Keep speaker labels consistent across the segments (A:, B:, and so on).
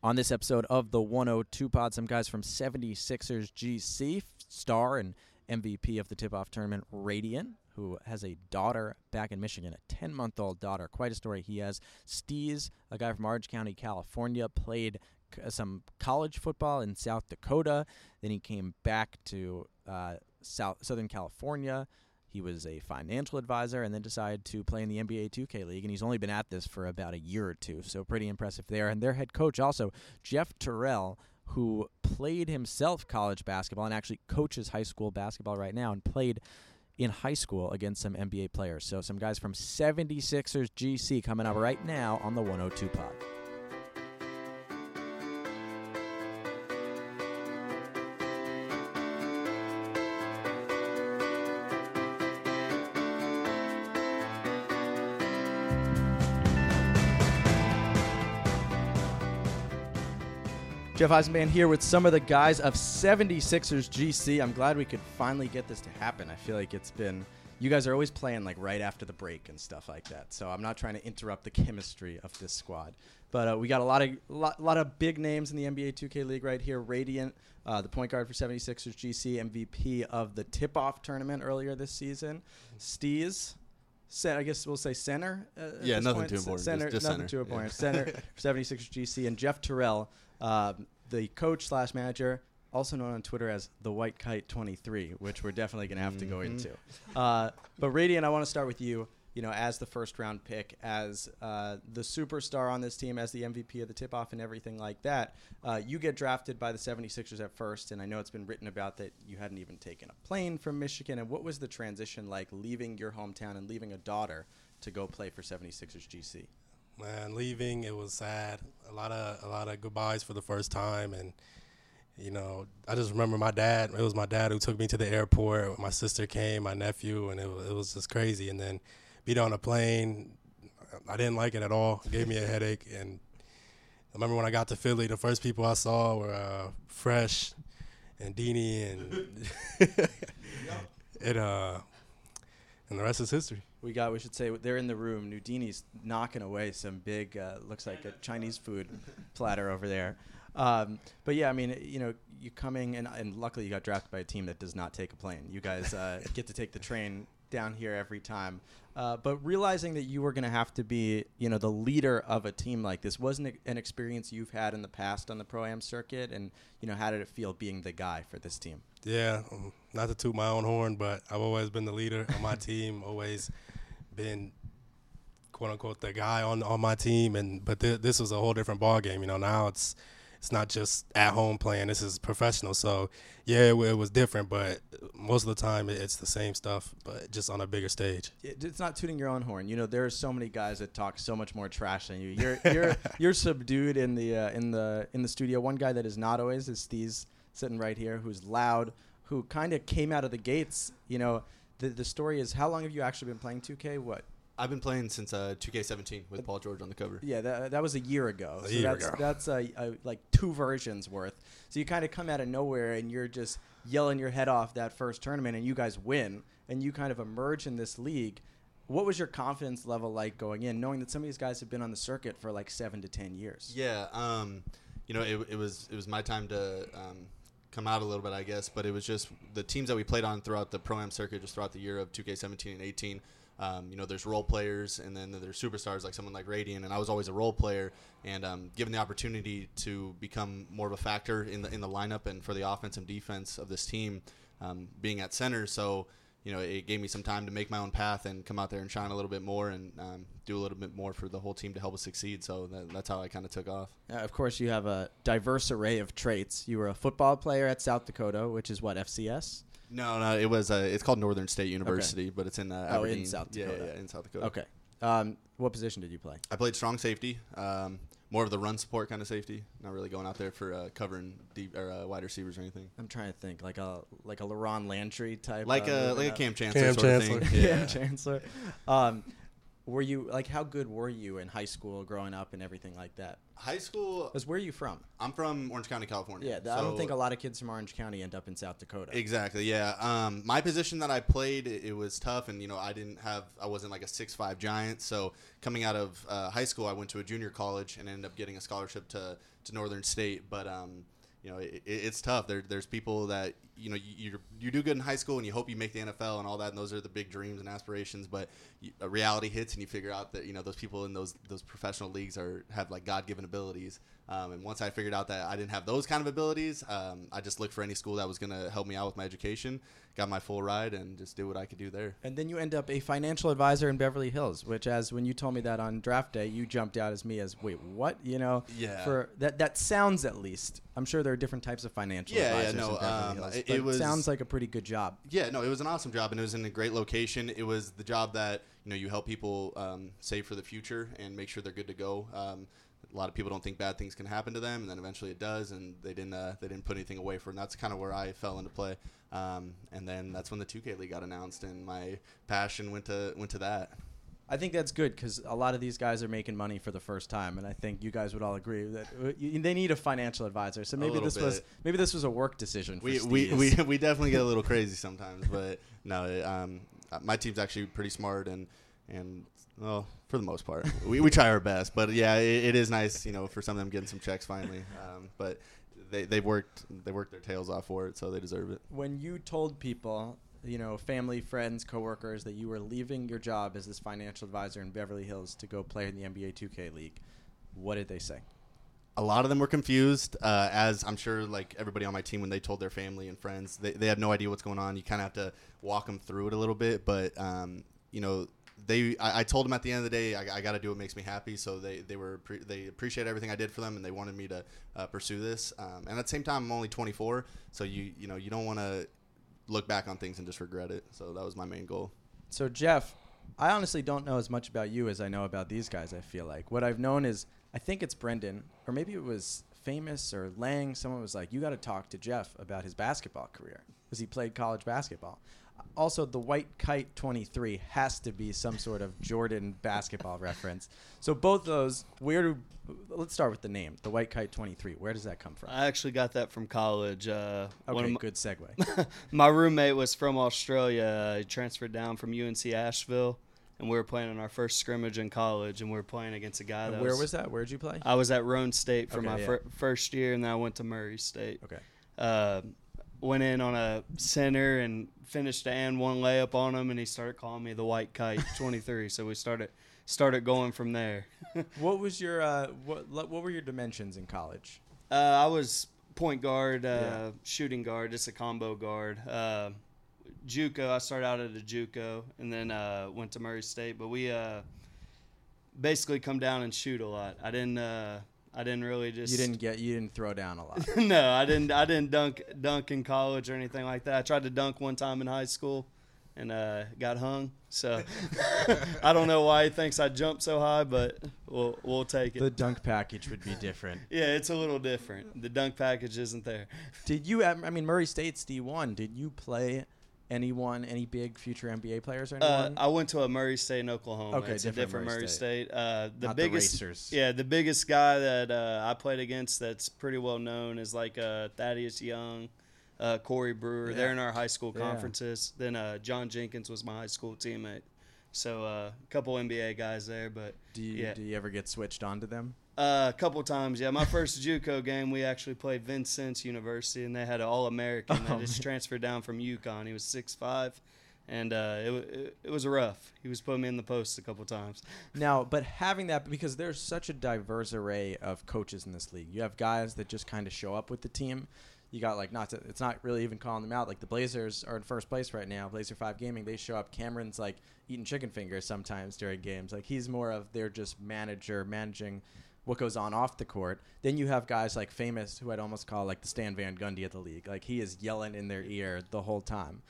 A: On this episode of the 102 Pod, some guys from 76ers GC, star and MVP of the tip off tournament, Radiant, who has a daughter back in Michigan, a 10 month old daughter. Quite a story he has. Steez, a guy from Orange County, California, played c- some college football in South Dakota. Then he came back to uh, South Southern California. He was a financial advisor and then decided to play in the NBA 2K League. And he's only been at this for about a year or two. So pretty impressive there. And their head coach also, Jeff Terrell, who played himself college basketball and actually coaches high school basketball right now and played in high school against some NBA players. So some guys from 76ers GC coming up right now on the 102 pod. Jeff Eisenband here with some of the guys of 76ers GC. I'm glad we could finally get this to happen. I feel like it's been you guys are always playing like right after the break and stuff like that. So I'm not trying to interrupt the chemistry of this squad. But uh, we got a lot of lot, lot of big names in the NBA 2K League right here. Radiant, uh, the point guard for 76ers GC, MVP of the tip-off tournament earlier this season. Steez, I guess we'll say center. Uh,
B: Yeah, nothing
A: point.
B: too important,
A: Center,
B: just- just
A: nothing
B: center,
A: too
B: yeah.
A: important. Center for 76ers GC and Jeff Terrell, um, the coach slash manager, also known on Twitter as the White Kite 23, which we're definitely going to have to go
B: Mhm.
A: into. Uh, but Radiant, I want to start with you. You know, as the first round pick, as uh, the superstar on this team, as the MVP of the tip off and everything like that, uh, you get drafted by the 76ers at first. And I know it's been written about that you hadn't even taken a plane from Michigan. And what was the transition like leaving your hometown and leaving a daughter to go play for 76ers GC?
C: Man, leaving it was sad. A lot of a lot of goodbyes for the first time, and you know, I just remember my dad. It was my dad who took me to the airport. My sister came, my nephew, and it was, it was just crazy. And then being on a plane, I didn't like it at all. It gave me a headache. And I remember when I got to Philly, the first people I saw were uh, Fresh and Deanie, and it uh, and the rest is history.
A: We got, we should say, they're in the room. Nudini's knocking away some big, uh, looks like a Chinese food platter over there. Um, but yeah, I mean, you know, you coming, and, and luckily you got drafted by a team that does not take a plane. You guys uh, get to take the train down here every time. Uh, but realizing that you were going to have to be, you know, the leader of a team like this wasn't an experience you've had in the past on the pro am circuit, and you know, how did it feel being the guy for this team?
C: Yeah, um, not to toot my own horn, but I've always been the leader on my team. Always been quote unquote the guy on on my team, and but th- this was a whole different ball game. You know, now it's it's not just at home playing. This is professional. So yeah, it, it was different, but most of the time it, it's the same stuff, but just on a bigger stage.
A: it's not tooting your own horn. You know, there are so many guys that talk so much more trash than you. You're you're you're subdued in the uh, in the in the studio. One guy that is not always is Steez sitting right here, who's loud, who kind of came out of the gates. You know, the the story is how long have you actually been playing 2K? What?
B: I've been playing since uh, 2K17 with Paul George on the cover.
A: Yeah, that, that was a year ago.
C: A
A: so
C: year
A: that's
C: ago.
A: that's a, like two versions worth. So you kind of come out of nowhere and you're just yelling your head off that first tournament, and you guys win, and you kind of emerge in this league. What was your confidence level like going in, knowing that some of these guys have been on the circuit for like seven to ten years?
B: Yeah, um, you know, it, it was it was my time to um, come out a little bit, I guess. But it was just the teams that we played on throughout the pro am circuit, just throughout the year of 2K17 and 18. Um, you know, there's role players, and then there's superstars like someone like Radiant, and I was always a role player. And um, given the opportunity to become more of a factor in the in the lineup and for the offense and defense of this team, um, being at center, so you know, it gave me some time to make my own path and come out there and shine a little bit more and um, do a little bit more for the whole team to help us succeed. So that, that's how I kind of took off.
A: Uh, of course, you have a diverse array of traits. You were a football player at South Dakota, which is what FCS.
B: No, no, it was. Uh, it's called Northern State University, but it's in uh,
A: Oh, in. South
B: Yeah,
A: Dakota.
B: Yeah, in South Dakota.
A: Okay. Um, what position did you play?
B: I played strong safety, um, more of the run support kind of safety. Not really going out there for uh, covering deep or uh, wide receivers or anything.
A: I'm trying to think, like a like a LaRon Landry type,
B: Like
A: uh,
B: a
A: moving
B: like a. Kam Chancellor
C: Kam
B: sort of
C: Chancellor.
B: thing.
A: Yeah, Chancellor. Um, Were you like how good were you in high school, growing up, and everything like that?
B: High school,
A: Because where are you from?
B: I'm from Orange County, California.
A: Yeah, th- I don't think a lot of kids from Orange County end up in South Dakota.
B: Exactly. Yeah. Um, my position that I played, it, it was tough, and you know, I didn't have, I wasn't like a six five giant. So coming out of uh, high school, I went to a junior college and ended up getting a scholarship to to Northern State. But um, you know, it, it, it's tough. There, there's people that you know you you you do good in high school and you hope you make the NFL and all that, and those are the big dreams and aspirations. But you, a reality hits, and you figure out that you know those people in those those professional leagues are have like God given abilities. Um, and once I figured out that I didn't have those kind of abilities, um, I just looked for any school that was going to help me out with my education, got my full ride, and just did what I could do there.
A: And then you end up a financial advisor in Beverly Hills, which, as when you told me that on draft day, you jumped out as me as, wait, what? You know,
B: Yeah.
A: For that, that sounds at least. I'm sure there are different types of financial
B: Yeah, yeah,
A: advisors
B: no,
A: in Beverly
B: um,
A: Hills.
B: it- it was-
A: sounds like a pretty good job.
B: Yeah, no, it was an awesome job, and it was in a great location. It was the job that you know you help people um, save for the future and make sure they're good to go. Um, a lot of people don't think bad things can happen to them, and then eventually it does, and they didn't uh, they didn't put anything away for. it. And that's kind of where I fell into play. Um, and then that's when the 2K League got announced, and my passion went to went to that.
A: I think that's good because a lot of these guys are making money for the first time, and I think you guys would all agree that uh, you, they need a financial advisor. So maybe this was maybe this was a work decision. For
B: we, we, we, we definitely get a little crazy sometimes, but no, it, um, my team's actually pretty smart and and well, for the most part, we, we try our best. But yeah, it, it is nice, you know, for some of them getting some checks finally. Um, but they they worked they worked their tails off for it, so they deserve it.
A: when you told people, you know, family, friends, coworkers, that you were leaving your job as this financial advisor in Beverly Hills to go play in the NBA 2K League, what did they say?
B: A lot of them were confused, uh, as I'm sure like everybody on my team when they told their family and friends, they, they had no idea what's going on. You kind of have to walk them through it a little bit, but um, you know they I, I told them at the end of the day I, I got to do what makes me happy. So they they were pre- they appreciate everything I did for them and they wanted me to uh, pursue this. Um, and at the same time, I'm only 24, so you you know you don't want to look back on things and just regret it. So that was my main goal.
A: So Jeff, I honestly don't know as much about you as I know about these guys. I feel like what I've known is I think it's Brendan, or maybe it was Famous or Lang. Someone was like, "You got to talk to Jeff about his basketball career because he played college basketball." Also, the white kite 23 has to be some sort of Jordan basketball reference. So both those, where do? Let's start with the name, the white kite 23. Where does that come from?
D: I actually got that from college. Uh,
A: Okay,
D: my,
A: good segue.
D: my roommate was from Australia. He transferred down from UNC Asheville, and we were playing in our first scrimmage in college, and we were playing against a guy that
A: where was that? Where'd you play?
D: I was at Roan State for
A: Okay,
D: my
A: yeah.
D: fir- first year, and then I went to Murray State.
A: Okay.
D: Uh, went in on a center and finished and one layup on him, and he started calling me the White Kite 23. so we started started going from there.
A: What was your uh, what what were your dimensions in college?
D: Uh, I was point guard, uh,
A: Yeah.
D: shooting guard, just a combo guard. JUCO, I started out at a JUCO and then uh, went to Murray State. But we uh, basically come down and shoot a lot. I didn't. Uh, I didn't really just.
A: You didn't get you didn't throw down a lot.
D: no, I didn't. I didn't dunk dunk in college or anything like that. I tried to dunk one time in high school, and uh, got hung. So I don't know why he thinks I jumped so high, but we'll we'll take it.
A: the dunk package would be different.
D: yeah, it's a little different. The dunk package isn't there.
A: Did you? I mean, Murray State's D one. Did you play anyone, any big future NBA players or
D: Uh,
A: anyone?
D: I went to a Murray State in Oklahoma.
A: Okay,
D: it's a
A: different
D: different
A: Murray
D: Murray
A: State.
D: State. Uh, the
A: Not the
D: biggest,
A: Racers.
D: yeah, the biggest guy that uh, I played against that's pretty well known is like uh, Thaddeus Young, uh, Corey Brewer. They're in our high school
A: Yeah.
D: conferences. Then uh, John Jenkins was my high school teammate. So uh, a couple NBA guys there, but
A: do you
D: yeah.
A: do you ever get switched onto them?
D: Uh, a couple times, yeah. My first JUCO game, we actually played Vincennes University, and they had an All-American
A: Oh,
D: that just transferred down from UConn. He was six five, and uh, it, it it was rough. He was putting me in the post a couple times.
A: Now, but having that because there's such a diverse array of coaches in this league. You have guys that just kind of show up with the team. You got like not to, it's not really even calling them out. Like the Blazers are in first place right now. Blazer Five Gaming, they show up. Cameron's like eating chicken fingers sometimes during games. Like he's more of their just manager managing what goes on off the court. Then you have guys like famous who I'd almost call like the Stan Van Gundy of the league. Like he is yelling in their ear the whole time.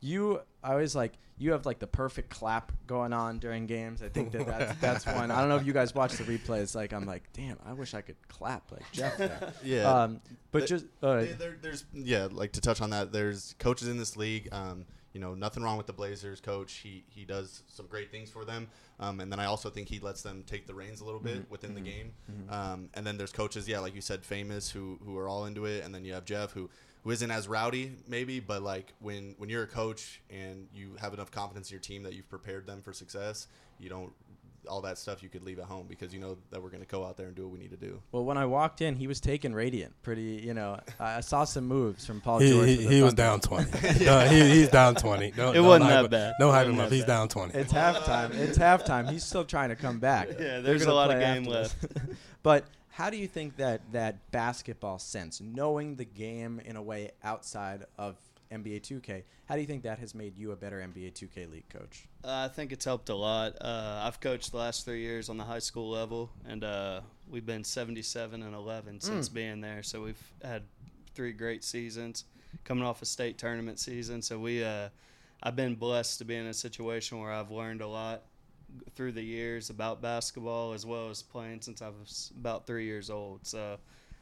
A: You, I always like you have like the perfect clap going on during games. I think that that's, that's one. I don't know if you guys watch the replays. Like I'm like, damn, I wish I could clap like Jeff.
B: Yeah.
A: Um, but
B: Th-
A: just uh,
B: there- there's yeah, like to touch on that. There's coaches in this league. Um, you know, nothing wrong with the Blazers coach. He he does some great things for them. Um, and then I also think he lets them take the reins a little bit
A: Mm-hmm.
B: within the game. Um, and then there's coaches, yeah, like you said, famous who who are all into it. And then you have Jeff who who isn't as rowdy maybe, but like when when you're a coach and you have enough confidence in your team that you've prepared them for success, you don't all that stuff you could leave at home because you know that we're going to go out there and do what we need to do.
A: Well, when I walked in, he was taking radiant. Pretty, you know, I I saw some moves from Paul
C: He,
A: George.
C: he,
A: with
C: he was down 20. no, he, he's down 20. No,
D: It
C: no
D: wasn't
C: hype
D: that bad.
C: No
D: It
C: hype him up. He's
D: bad.
C: down 20.
A: It's halftime. It's halftime. He's still trying to come back.
D: Yeah,
A: They're
D: there's a lot of game
A: after
D: left.
A: but how do you think that that basketball sense, knowing the game in a way outside of NBA 2K, how do you think that has made you a better NBA 2K league coach?
D: Uh, I think it's helped a lot. Uh, I've coached the last three years on the high school level, and uh, we've been 77 and 11 since being there. So we've had three great seasons, coming off a state tournament season. So we, uh, I've been blessed to be in a situation where I've learned a lot through the years about basketball, as well as playing since I was about three years old. So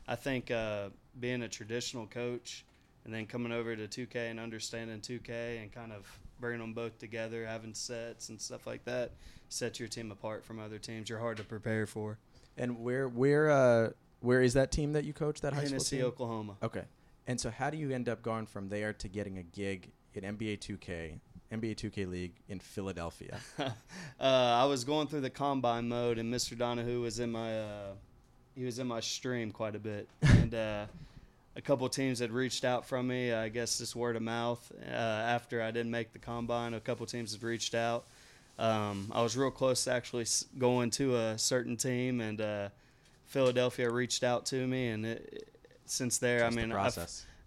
D: I think uh, being a traditional coach and then coming over to 2K and understanding 2K and kind of bringing them both together, having sets and stuff like that, sets your team apart from other teams. You're hard to prepare for.
A: And where where uh where is that team that you coach? That high school
D: Hennessey,
A: team?
D: Oklahoma.
A: Okay. And so how do you end up going from there to getting a gig in NBA 2K, NBA 2K League in Philadelphia?
D: uh, I was going through the combine mode, and Mr. Donohue was in my uh, he was in my stream quite a bit, and uh, a couple teams had reached out from me. I guess just word of mouth. Uh, after I didn't make the combine, a couple teams had reached out. Um, I was real close to actually going to a certain team, and uh, Philadelphia reached out to me, and it, it- since there,
A: Trust
D: I
A: the
D: mean, I've-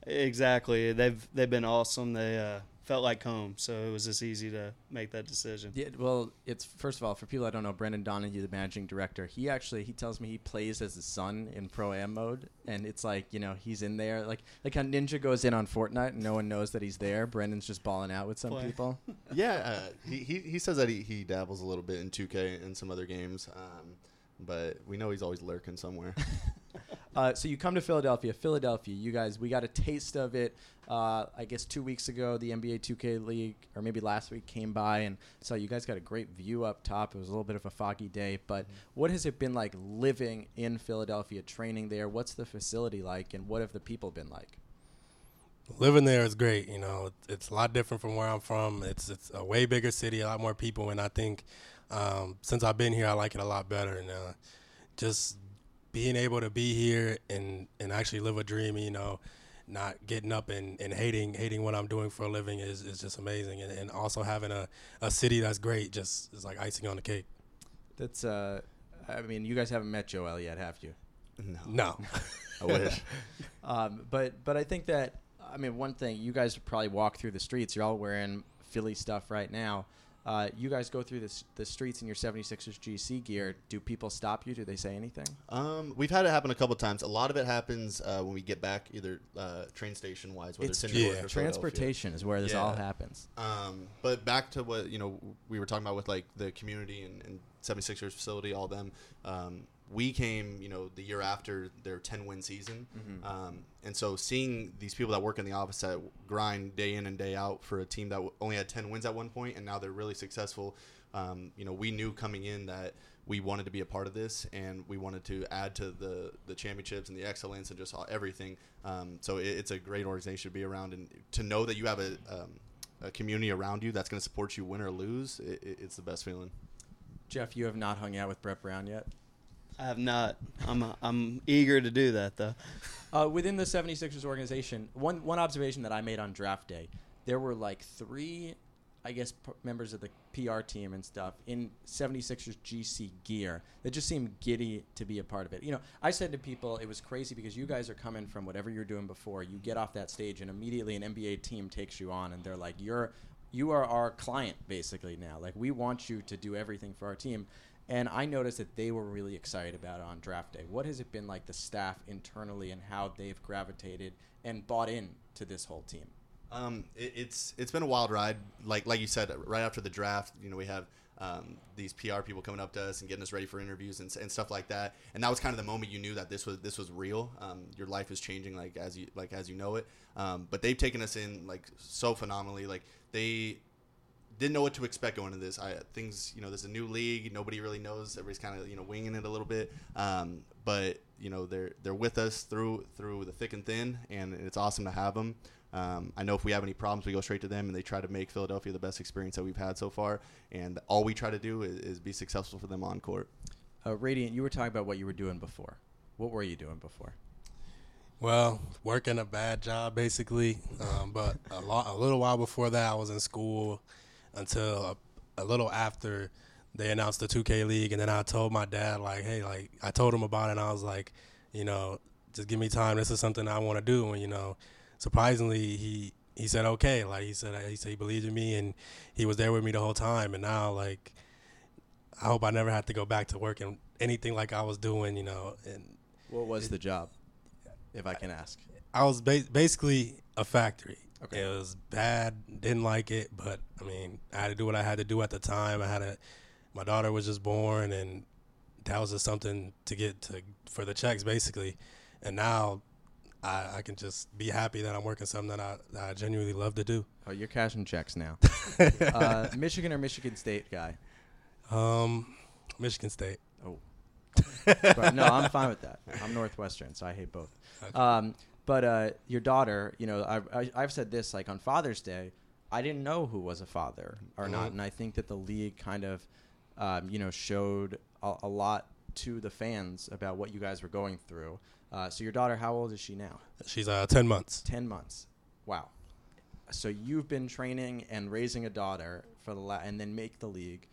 D: exactly. They've they've been awesome. They uh, felt like home, so it was just easy to make that decision.
A: Yeah, well, it's first of all for people that don't know, Brendan Donohue, the managing director. He actually he tells me he plays as his son in pro am mode, and it's like you know he's in there like like how Ninja goes in on Fortnite and no one knows that he's there. Brendan's just balling out with some
D: Play.
A: people.
B: Yeah, uh, he, he he says that he, he dabbles a little bit in 2K and some other games, um, but we know he's always lurking somewhere.
A: Uh, so you come to Philadelphia. Philadelphia, you guys, we got a taste of it. Uh, I guess two weeks ago, the NBA 2K League, or maybe last week, came by and saw you guys got a great view up top. It was a little bit of a foggy day, but what has it been like living in Philadelphia, training there? What's the facility like, and what have the people been like?
C: Living there is great. You know, it's, it's a lot different from where I'm from. It's it's a way bigger city, a lot more people, and I think um, since I've been here, I like it a lot better. And uh, just being able to be here and and actually live a dream, you know, not getting up and, and hating hating what I'm doing for a living is, is just amazing. And, and also having a, a city that's great just is like icing on the cake.
A: That's, uh, I mean, you guys haven't met Joel yet, have you?
B: no,
C: No.
B: I wish.
A: Um, but but I think that I mean one thing you guys probably walk through the streets. You're all wearing Philly stuff right now. Uh, you guys go through the, the streets in your 76ers GC gear. Do people stop you? Do they say anything?
B: Um, we've had it happen a couple times. A lot of it happens uh, when we get back, either uh, train station wise, whether
A: It's
B: it's, in New York
C: yeah.
B: or
A: Transportation is where this all happens.
B: Um, but back to what you know we were talking about with like the community and, and 76ers facility, all them. Um, we came, you know, the year after their 10 win season, um, and so seeing these people that work in the office that grind day in and day out for a team that only had 10 wins at one point, and now they're really successful. Um, you know, we knew coming in that we wanted to be a part of this, and we wanted to add to the the championships and the excellence and just all, everything. Um, so it, it's a great organization to be around, and to know that you have a um, a community around you that's going to support you win or lose, it, it, it's the best feeling.
A: Jeff, you have not hung out with Brett Brown yet.
D: I have not. I'm I'm eager to do that though.
A: Uh, within the 76ers organization, one one observation that I made on draft day, there were like three, I guess, p- members of the PR team and stuff in 76ers GC gear that just seemed giddy to be a part of it. You know, I said to people, it was crazy because you guys are coming from whatever you're doing before. You get off that stage, and immediately an NBA team takes you on, and they're like, "You're, you are our client basically now. Like, we want you to do everything for our team." And I noticed that they were really excited about it on draft day. What has it been like the staff internally and how they've gravitated and bought in to this whole team?
B: Um, it, it's it's been a wild ride. Like like you said, right after the draft, you know, we have um, these PR people coming up to us and getting us ready for interviews and, and stuff like that. And that was kind of the moment you knew that this was this was real. Um, your life is changing like as you like as you know it. Um, but they've taken us in like so phenomenally. Like they didn't know what to expect going into this. I things you know there's a new league. Nobody really knows. Everybody's kind of you know winging it a little bit. Um, but you know they're they're with us through through the thick and thin, and it's awesome to have them. Um, I know if we have any problems, we go straight to them, and they try to make Philadelphia the best experience that we've had so far. And all we try to do is, is be successful for them on court.
A: Uh, Radiant, you were talking about what you were doing before. What were you doing before?
C: Well, working a bad job basically, um, but a, lot, a little while before that, I was in school until a, a little after they announced the 2K league, and then I told my dad like, hey, like I told him about it, and I was like, you know, just give me time. This is something I want to do, and you know, surprisingly, he he said okay. Like he said he said he believed in me, and he was there with me the whole time. And now like, I hope I never have to go back to working anything like I was doing, you know. And
A: What was the job, if I can ask?
C: I was ba- basically a factory.
A: Okay.
C: It was bad. Didn't like it, but I mean, I had to do what I had to do at the time. I had a, my daughter was just born, and that was just something to get to for the checks, basically. And now, I, I can just be happy that I'm working something that I, that I genuinely love to do.
A: Oh, you're cashing checks now. uh, Michigan or Michigan State guy?
C: Um, Michigan State.
A: Oh. but no, I'm fine with that. I'm Northwestern, so I hate both.
C: Okay.
A: Um, but uh, your daughter, you know, I, I, I've said this like on Father's Day, I didn't know who was a father or not,
C: Mhm.
A: and I think that the league kind of, um, you know, showed a, a lot to the fans about what you guys were going through. Uh, so your daughter, how old is she now?
C: She's uh, ten months.
A: Ten months. Wow. So you've been training and raising a daughter for the la- and then make the league.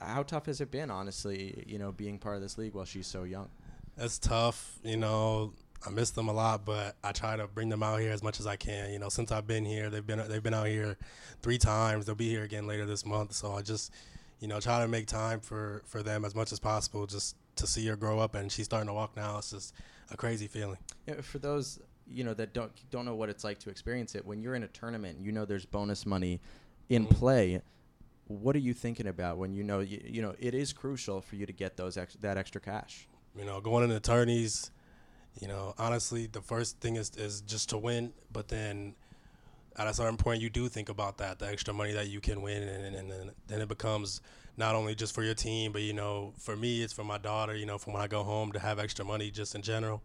A: How tough has it been, honestly? You know, being part of this league while she's so young.
C: That's tough. You know, I miss them a lot, but I try to bring them out here as much as I can. You know, since I've been here, they've been they've been out here three times. They'll be here again later this month. So I just, you know, try to make time for for them as much as possible, just to see her grow up. And she's starting to walk now. It's just a crazy feeling.
A: Yeah, for those you know that don't don't know what it's like to experience it, when you're in a tournament, you know there's bonus money in
C: Mhm.
A: play. What are you thinking about when you know you, you know it is crucial for you to get those ex- that extra cash?
C: You know, going into attorneys, you know, honestly, the first thing is is just to win. But then at a certain point, you do think about that, the extra money that you can win, and, and, and then it becomes not only just for your team, but you know, for me, it's for my daughter. You know, from when I go home to have extra money just in general,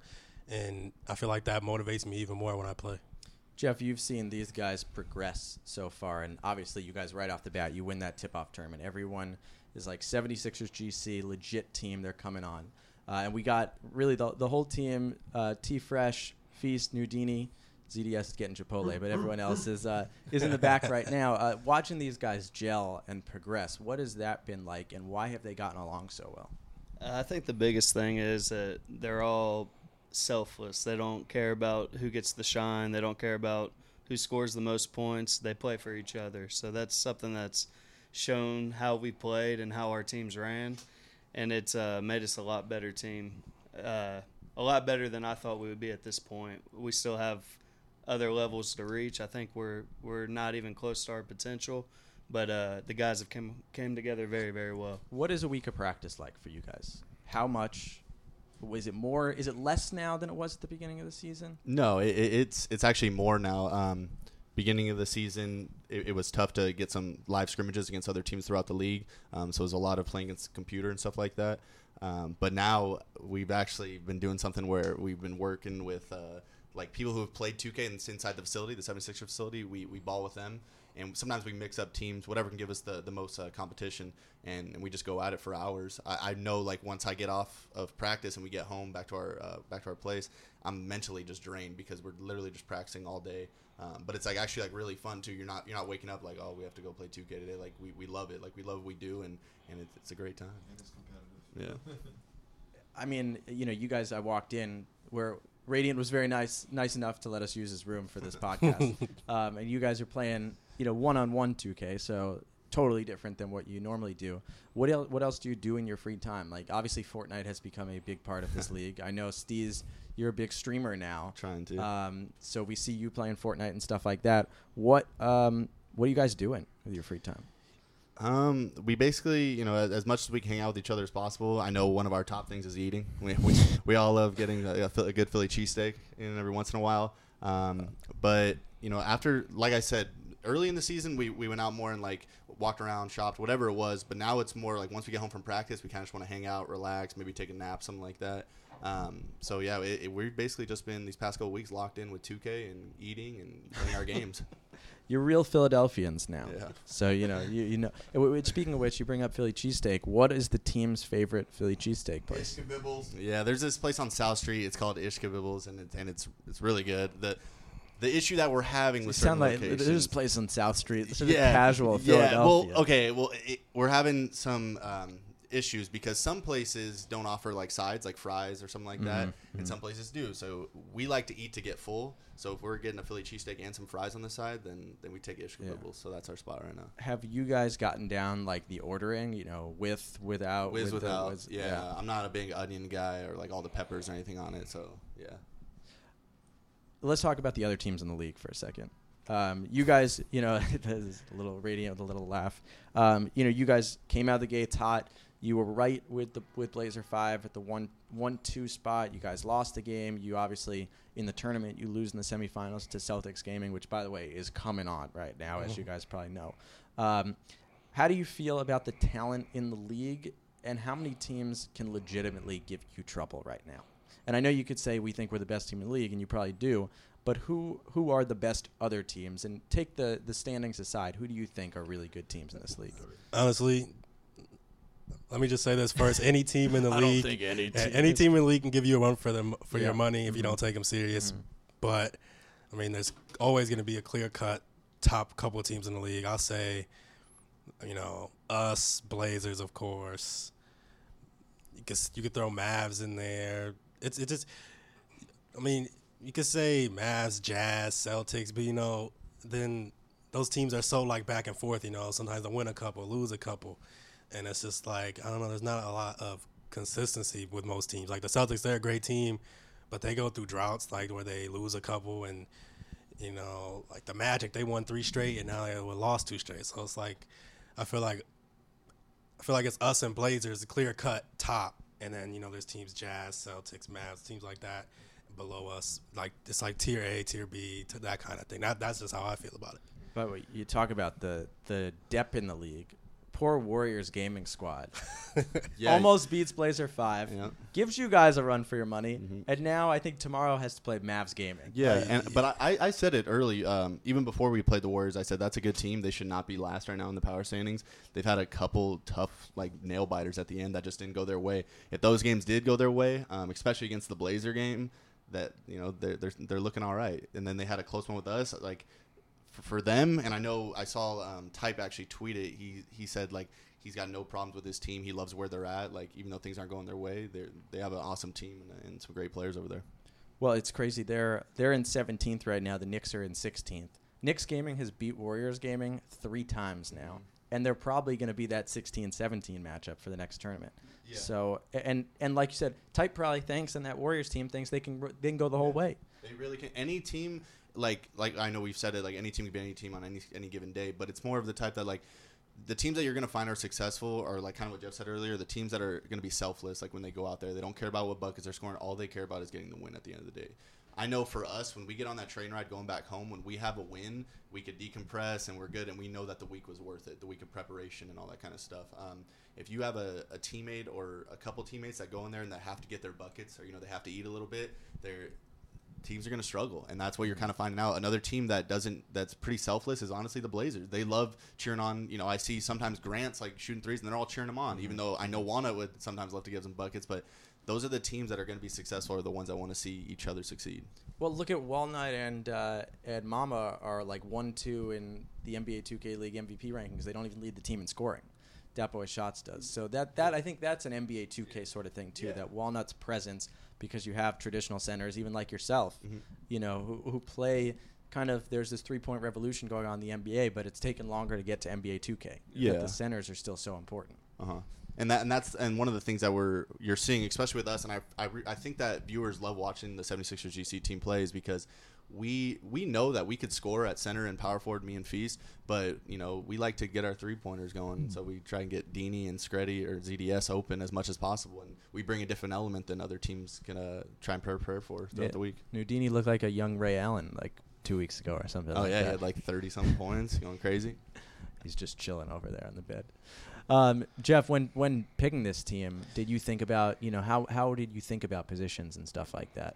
C: and I feel like that motivates me even more when I play.
A: Jeff, you've seen these guys progress so far, and obviously, you guys right off the bat, you win that tip-off tournament. Everyone is like 76ers GC, legit team. They're coming on, uh, and we got really the the whole team: uh, T Fresh, Feast, Nudini. ZDS is getting Chipotle, but everyone else is uh, is in the back right now. Uh, watching these guys gel and progress, what has that been like, and why have they gotten along so well?
D: Uh, I think the biggest thing is that they're all selfless. They don't care about who gets the shine. They don't care about who scores the most points. They play for each other. So that's something that's shown how we played and how our teams ran, and it's uh, made us a lot better team. Uh, a lot better than I thought we would be at this point. We still have other levels to reach. I think we're we're not even close to our potential, but uh, the guys have come came together very very well.
A: What is a week of practice like for you guys? How much? Is it more? Is it less now than it was at the beginning of the season?
B: No, it, it- it's it's actually more now. Um, beginning of the season, it, it was tough to get some live scrimmages against other teams throughout the league. Um, so it was a lot of playing against computer and stuff like that. Um, but now we've actually been doing something where we've been working with uh, like people who have played 2K and inside the facility, the 76er facility. We, we ball with them. And sometimes we mix up teams, whatever can give us the, the most uh, competition, and, and we just go at it for hours. I, I know, like once I get off of practice and we get home back to our uh, back to our place, I'm mentally just drained because we're literally just practicing all day. Um, but it's like actually like really fun too. You're not you're not waking up like oh we have to go play 2K today. Like we, we love it. Like we love what we do and and it's, it's a great time.
E: And it's competitive.
B: Yeah.
A: I mean, you know, you guys. I walked in where Radiant was very nice, nice enough to let us use his room for this podcast, um, and you guys are playing, you know, one-on-one 2K, so totally different than what you normally do. What else? What else do you do in your free time? Like, obviously, Fortnite has become a big part of this league. I know, Steez, you're a big streamer now.
B: Trying to.
A: Um, so we see you playing Fortnite and stuff like that. What um, what are you guys doing with your free time?
B: Um, we basically, you know, as, as much as we can hang out with each other as possible. I know one of our top things is eating. We we, we all love getting a, a, a good Philly cheesesteak in every once in a while. Um, but you know, after like I said, early in the season, we, we went out more and like walked around, shopped, whatever it was. But now it's more like once we get home from practice, we kind of just want to hang out, relax, maybe take a nap, something like that. Um, so yeah, it, it, we've basically just been these past couple weeks locked in with 2K and eating and playing our games.
A: You're real Philadelphians now.
B: Yeah.
A: So you know you, you know. w- w- Speaking of which, you bring up Philly cheesesteak. What is the team's favorite Philly cheesesteak place? Ishkabibble's.
B: Yeah, there's this place on South Street. It's called Ishkabibble's, and it's and it's it's really good. the The issue that we're having with
A: sound
B: certain
A: like
B: locations,
A: there's a place on South Street. This is casual
B: Yeah, well, okay, well, it, we're having some um, issues because some places don't offer like sides, like fries or something like that,
A: Mhm,
B: and
A: mhm.
B: some places do. So we like to eat to get full. So if we're getting a Philly cheesesteak and some fries on the side, then then we take Ishka
A: Yeah.
B: Bibbles. So that's our spot right now.
A: Have you guys gotten down like the ordering? You know, with, without,
B: With
A: with the-
B: without,
A: was-
B: yeah, I'm not a big onion guy or like all the peppers or anything on it. So yeah.
A: Let's talk about the other teams in the league for a second. Um, you guys, you know, a little radio, the little laugh. Um, you know, you guys came out of the gates hot. You were right with the with Blazer Five at the one one two spot. You guys lost the game. You obviously in the tournament you lose in the semifinals to Celtics Gaming, which by the way is coming on right now, as you guys probably know. Um, how do you feel about the talent in the league, and how many teams can legitimately give you trouble right now? And I know you could say we think we're the best team in the league, and you probably do. But who who are the best other teams? And take the the standings aside, who do you think are really good teams in this league?
C: Honestly, let me just say this first: any team in the
A: I don't
C: league,
A: think any
C: yeah,
A: team
C: any team in the league can give you a run for them for
A: Yeah.
C: your money if you
A: Mhm.
C: don't take them serious.
A: Mhm.
C: But I mean, there's always going to be a clear cut top couple of teams in the league. I'll say, you know, us Blazers, of course. You could you could throw Mavs in there. It's it just. I mean, you could say Mavs, Jazz, Celtics, but you know, then those teams are so like back and forth. You know, sometimes they win a couple, lose a couple, and it's just like I don't know. There's not a lot of consistency with most teams. Like the Celtics, they're a great team, but they go through droughts like where they lose a couple and you know like the Magic they won three straight and now they lost two straight. So it's like I feel like I feel like it's us and Blazers, clear cut top, and then you know there's teams Jazz, Celtics, Mavs, teams like that below us. Like it's like tier A, tier B, that kind of thing. That that's just how I feel about it.
A: But you talk about the the depth in the league. Poor Warriors gaming squad
B: Yeah.
A: almost beats Blazer Five.
B: Yeah.
A: Gives you guys a run for your money,
B: Mhm.
A: and now I think tomorrow has to play Mavs gaming.
B: Yeah,
C: Uh,
B: and but I, I said it early, um, even before we played the Warriors. I said that's a good team. They should not be last right now in the power standings. They've had a couple tough like nail biters at the end that just didn't go their way. If those games did go their way, um, especially against the Blazer game, that you know they're they're, they're looking all right. And then they had a close one with us, like for, for them. And I know I saw um, Type actually tweet it. He he said like he's got no problems with his team. He loves where they're at. Like even though things aren't going their way, they they have an awesome team and, and some great players over there.
A: Well, it's crazy. They're they're in 17th right now. The Knicks are in 16th. Knicks gaming has beat Warriors gaming three times now, and they're probably going to be that 16-17 matchup for the next tournament.
B: Yeah.
A: So and and like you said, Type probably thinks, and that Warriors team thinks they can they can go the whole way.
B: They really can. Any team, like like I know we've said it, like any team can be any team on any any given day, but it's more of the type that like the teams that you're going to find are successful are like kind of what Jeff said earlier. The teams that are going to be selfless, like when they go out there, they don't care about what buckets they're scoring. All they care about is getting the win at the end of the day. I know for us, when we get on that train ride going back home, when we have a win, we could decompress and we're good, and we know that the week was worth it, the week of preparation and all that kind of stuff. Um, if you have a, a teammate or a couple teammates that go in there and that have to get their buckets, or you know they have to eat a little bit, they're teams are going to struggle and that's what you're kind of finding out another team that doesn't that's pretty selfless is honestly the blazers they love cheering on you know i see sometimes grants like shooting threes and they're all cheering them on even though i know walnut would sometimes love to give them buckets but those are the teams that are going to be successful are the ones that want to see each other succeed
A: Well, look at Walnut and uh, and Mama are like one two in the NBA 2K League MVP rankings. They don't even lead the team in scoring. Dat Shots does. So that that I think that's an NBA 2K sort of thing too.
B: Yeah.
A: That Walnut's presence because you have traditional centers, even like yourself,
B: Mhm.
A: you know, who, who play kind of. There's this three point revolution going on in the NBA, but it's taken longer to get to NBA 2K.
B: Yeah.
A: But the centers are still so important.
B: uh-huh and that and that's and one of the things that we're you're seeing, especially with us, and I I, re, I think that viewers love watching the 76ers GC team plays because we we know that we could score at center and power forward, me and Feast, but you know we like to get our three pointers going,
A: Mm.
B: so we try and get Deanie and Screddy or ZDS open as much as possible, and we bring a different element than other teams can uh, try and prepare for throughout
A: Yeah.
B: the week.
A: Nudini looked like a young Ray Allen like two weeks ago or something.
B: Oh
A: like
B: yeah, he had like 30 something points, going crazy.
A: He's just chilling over there on the bed. Um, Jeff, when when picking this team, did you think about you know how how did you think about positions and stuff like that?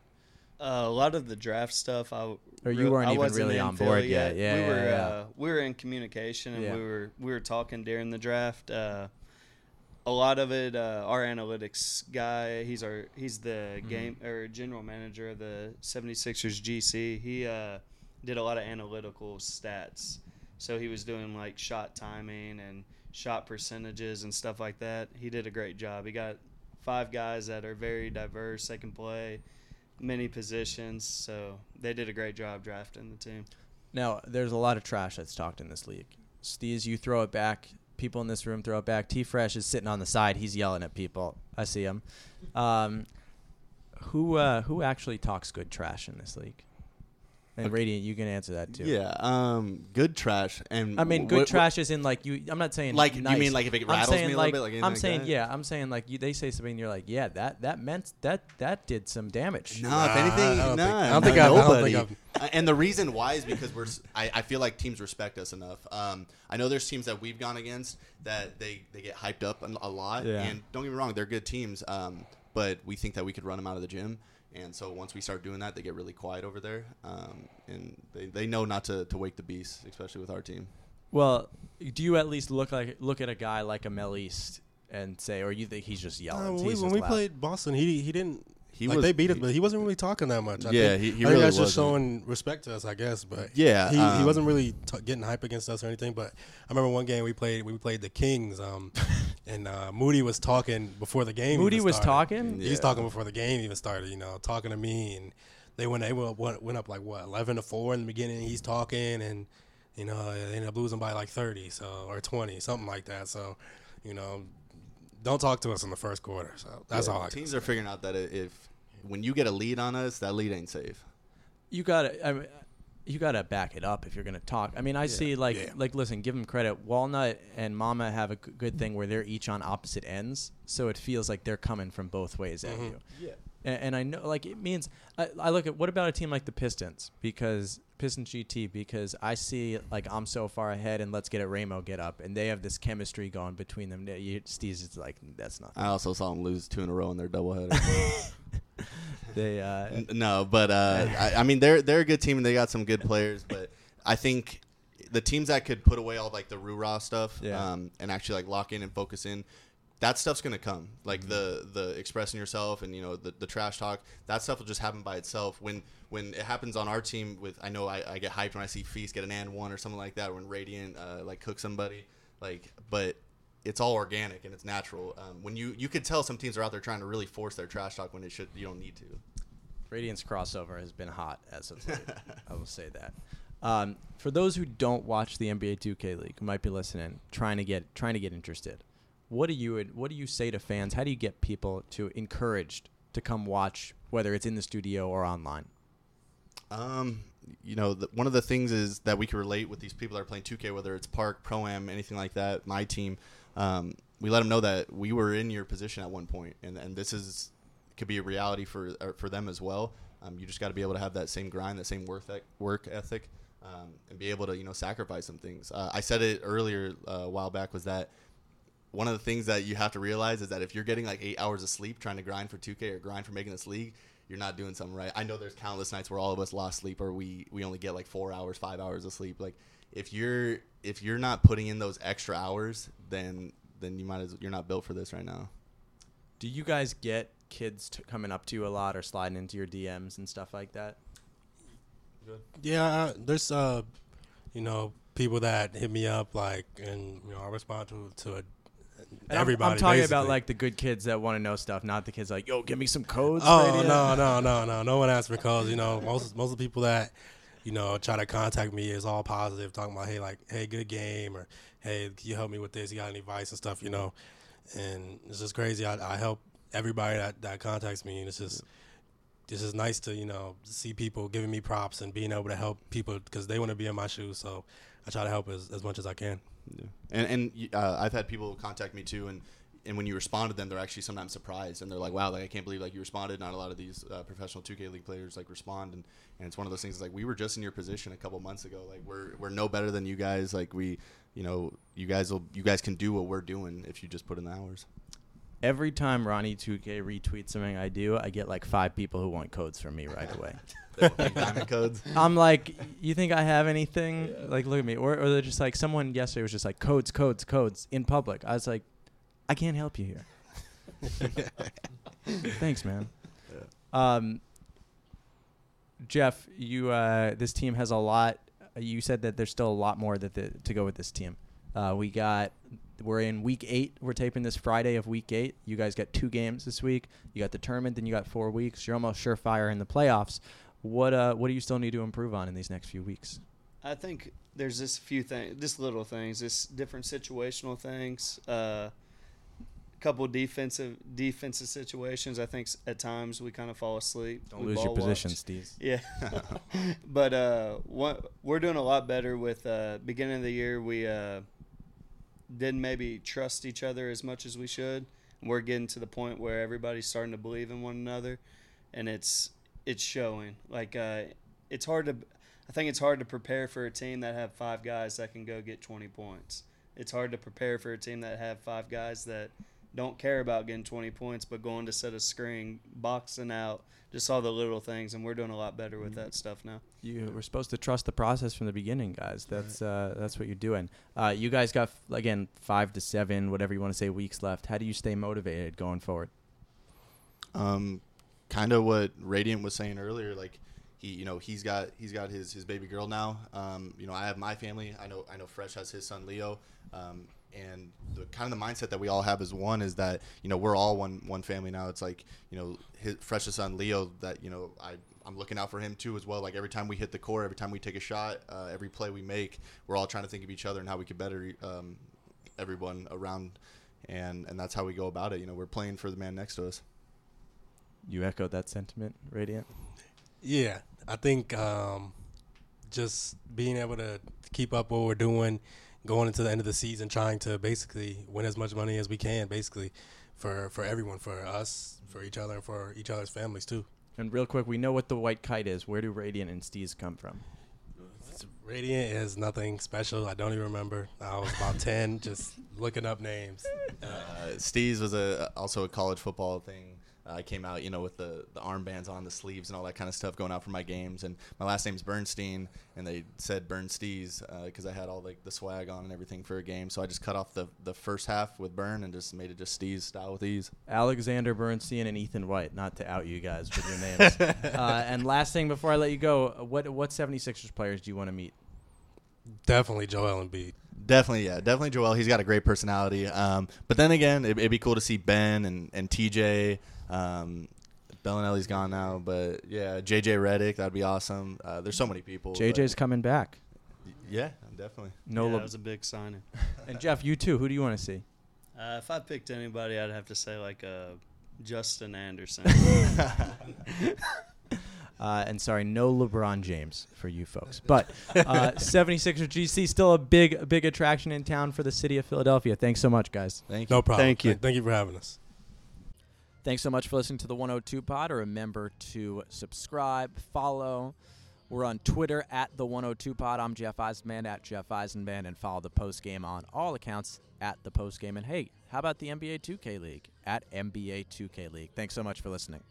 D: Uh, a lot of the draft stuff, I
A: Or you weren't
D: I
A: even really on board yet. Yeah,
D: we
A: yeah,
D: were
A: yeah.
D: Uh, we were in communication and
A: Yeah.
D: we were we were talking during the draft. Uh, a lot of it, uh, our analytics guy, he's our he's the
A: Mhm.
D: game or general manager of the 76ers GC. He uh, did a lot of analytical stats, so he was doing like shot timing and shot percentages and stuff like that. He did a great job. He got five guys that are very diverse. They can play many positions, so they did a great job drafting the team.
A: Now, there's a lot of trash that's talked in this league. Steez, you throw it back. People in this room throw it back. T Fresh is sitting on the side. He's yelling at people. I see him. Um, who uh, who actually talks good trash in this league? And
B: Okay.
A: Radiant, you can answer that too.
B: Yeah, um, good trash and
A: I mean, good
B: wh-
A: trash is in like you. I'm not saying
B: Like,
A: nice.
B: you mean like if it
A: I'm
B: rattles me a
A: like,
B: little bit, like
A: I'm
B: like
A: saying
B: that?
A: yeah. I'm saying like you, they say something, and you're like, yeah, that that meant that that did some damage.
B: No,
C: Nah,
B: if anything,
C: no.
B: nah,
C: I don't think
B: no-
C: I've- I don't
B: nobody.
C: think
B: Uh, and the reason why is because we're. I, I feel like teams respect us enough. Um, I know there's teams that we've gone against that they they get hyped up a, a lot.
A: Yeah.
B: And don't get me wrong, they're good teams. Um, but we think that we could run them out of the gym. And so once we start doing that, they get really quiet over there. Um, and they, they know not to, to wake the beast, especially with our team.
A: Well, do you at least look like look at a guy like a Mel East and say, or you think he's just
C: Uh,
A: yelling?
C: when we, when
A: just
C: we played Boston, he he didn't.
B: He
C: like
B: was
C: they beat us,
B: he-
C: but he wasn't really talking that much. I
B: Yeah,
C: think,
B: he- he
C: I think
B: really
C: that's just
B: wasn't.
C: showing respect to us, I guess. But
B: Yeah,
C: he, he
B: um,
C: wasn't really t- getting hype against us or anything. But I remember one game we played. We played the Kings, um, and uh, Moody was talking before the game.
A: Moody
C: even
A: was
C: started.
A: talking.
C: He was talking before the game even started. You know, talking to me, and they went they went, went went up like what eleven to four in the beginning. He's talking, and you know they ended up losing by like thirty, so or twenty, something like that. So, you know, don't talk to us in the first quarter. So that's
B: Yeah,
C: all. I can
B: Teams are figuring out that if when you get a lead on us, that lead ain't safe.
A: you gotta I mean, you gotta back it up if you're gonna talk. I mean, I see like
C: Yeah.
A: like listen, give them credit. Walnut and Mama have a good thing where they're each on opposite ends, so it feels like they're coming from both ways at
C: Mhm.
A: you. Yeah. And, and I know like it means I, I look at what about a team like the Pistons because Pistons GT because I see like I'm so far ahead and let's get it Ramo get up and they have this chemistry going between them. You, Steve's it's like that's not
B: I also saw them lose two in a row in their doubleheader.
A: they uh,
B: N- no, but uh, I, I mean they're they're a good team and they got some good players. But I think the teams that could put away all like the rah stuff
A: Yeah.
B: um, and actually like lock in and focus in, that stuff's gonna come. Like the the expressing yourself and you know the, the trash talk. That stuff will just happen by itself. When when it happens on our team with I know I, I get hyped when I see Feast get an and one or something like that. Or when Radiant uh, like cook somebody like, but it's all organic and it's natural. Um, when you you could tell some teams are out there trying to really force their trash talk when it should you don't need to.
A: Radiant's crossover has been hot as of late. I will say that. Um, for those who don't watch the NBA 2K League, who might be listening, trying to get trying to get interested, what do you what do you say to fans? How do you get people to encouraged to come watch, whether it's in the studio or online?
B: Um, you know, the, one of the things is that we can relate with these people that are playing 2K, whether it's Park, Pro Am, anything like that. My team, um, we let them know that we were in your position at one point, and and this is could be a reality for uh, for them as well. Um, you just got to be able to have that same grind, that same work ec- work ethic, um, and be able to you know sacrifice some things. Uh, I said it earlier uh, a while back was that one of the things that you have to realize is that if you're getting like eight hours of sleep trying to grind for 2K or grind for making this league, you're not doing something right. I know there's countless nights where all of us lost sleep or we we only get like four hours, five hours of sleep. Like if you're if you're not putting in those extra hours, then then you might as you're not built for this right now.
A: Do you guys get kids t- coming up to you a lot or sliding into your DMs and stuff like that?
C: Yeah, uh, there's uh, you know, people that hit me up like, and you know, I respond to to a,
A: And I'm-
C: everybody.
A: I'm, talking about like the good kids that want to know stuff, not the kids like, yo, give me some codes.
C: Oh
A: Radiant."
C: no, no, no, no, no one asks for calls. You know, most most of the people that you know try to contact me is all positive, talking about hey, like, hey, good game, or hey, can you help me with this? You got any advice and stuff? You know, and it's just crazy. I, I help everybody that, that contacts me, and it's just it's just nice to you know see people giving me props and being able to help people because they want to be in my shoes. So I try to help as, as much as I can.
B: Yeah. And and uh, I've had people contact me too, and and when you respond to them, they're actually sometimes surprised, and they're like, "Wow, like I can't believe like you responded." Not a lot of these uh, professional 2K league players like respond, and, and it's one of those things. Like we were just in your position a couple months ago. Like we're we're no better than you guys. Like we, you know, you guys will you guys can do what we're doing if you just put in the hours.
A: Every time Ronnie 2K retweets something I do, I get like five people who want codes from me right away.
B: diamond codes.
A: I'm like, you think I have anything? Like, look at me. Or, or they're just like, someone yesterday was just like, codes, codes, codes in public. I was like, I can't help you here. Thanks, man. Um, Jeff, you uh, this team has a lot. You said that there's still a lot more that the, to go with this team. Uh, we got we're in week eight. We're taping this Friday of week eight. You guys got two games this week. You got the tournament, then you got four weeks. You're almost surefire in the playoffs. What uh, what do you still need to improve on in these next few weeks?
D: I think there's just a few things, just little things, just different situational things. Uh, couple defensive defensive situations. I think at times we kind of fall asleep.
A: Don't
D: We
A: lose your
D: ball
A: position,
D: watch.
A: Steve.
D: Yeah, but uh, what we're doing a lot better with uh, beginning of the year. We uh, didn't maybe trust each other as much as we should. We're getting to the point where everybody's starting to believe in one another, and it's it's showing. Like uh, it's hard to, I think it's hard to prepare for a team that have five guys that can go get twenty points. It's hard to prepare for a team that have five guys that don't care about getting 20 points, but going to set a screen, boxing out, just all the little things, and we're doing a lot better with that stuff now.
A: You were supposed to trust the process from the beginning, guys. That's uh, that's what you're doing. Uh, you guys got again five to seven, whatever you want to say, weeks left. How do you stay motivated going forward?
B: Um, kind of what Radiant was saying earlier. Like he, you know, he's got he's got his his baby girl now. Um, you know, I have my family. I know I know Fresh has his son Leo. Um, and the kind of the mindset that we all have as one is that you know we're all one one family now. It's like you know his Fresh's son Leo that you know I I'm looking out for him too as well. Like every time we hit the core, every time we take a shot, uh, every play we make, we're all trying to think of each other and how we could better um, everyone around, and and that's how we go about it. You know, we're playing for the man next to us.
A: You echoed that sentiment, Radiant.
C: Yeah, I think um, just being able to keep up what we're doing, going into the end of the season, trying to basically win as much money as we can, basically for for everyone, for us, for each other, and for each other's families too.
A: And real quick, we know what the white kite is. Where do Radiant and Steez come from?
C: Radiant is nothing special. I don't even remember. I was about ten, just looking up names.
B: Uh, Steez was a also a college football thing. I came out, you know, with the, the armbands on, the sleeves, and all that kind of stuff going out for my games. And my last name's Bernstein, and they said Bern Steez because I had all like the swag on and everything for a game. So I just cut off the, the first half with Bern and just made it just Steez style with ease.
A: Alexander Bernstein and Ethan White. Not to out you guys with your names. uh, and last thing before I let you go, what what 76ers players do you want to meet?
C: Definitely Joel Embiid.
B: Definitely, yeah, definitely Joel. He's got a great personality. Um, but then again, it, it'd be cool to see Ben and, and TJ. Um, Belinelli's gone now, but yeah, JJ Redick, that'd be awesome. Uh, there's so many people.
A: JJ's coming back.
B: yeah, definitely.
A: No,
D: yeah, that was a big signing.
A: and Jeff, you too. Who do you want to see?
D: Uh, if I picked anybody, I'd have to say like uh, Justin Anderson.
A: Uh, and sorry, no LeBron James for you folks. But uh, 76er GC still a big, big attraction in town for the city of Philadelphia. Thanks so much, guys.
B: Thank you.
C: No problem.
D: Thank you.
C: Th- Thank you for having us.
A: Thanks so much for listening to the 102 Pod. Remember to subscribe, follow. We're on Twitter at the 102 Pod. I'm Jeff Eisenband at Jeff Eisenband, and follow the post game on all accounts at the post game. And hey, how about the NBA 2K League at NBA 2K League? Thanks so much for listening.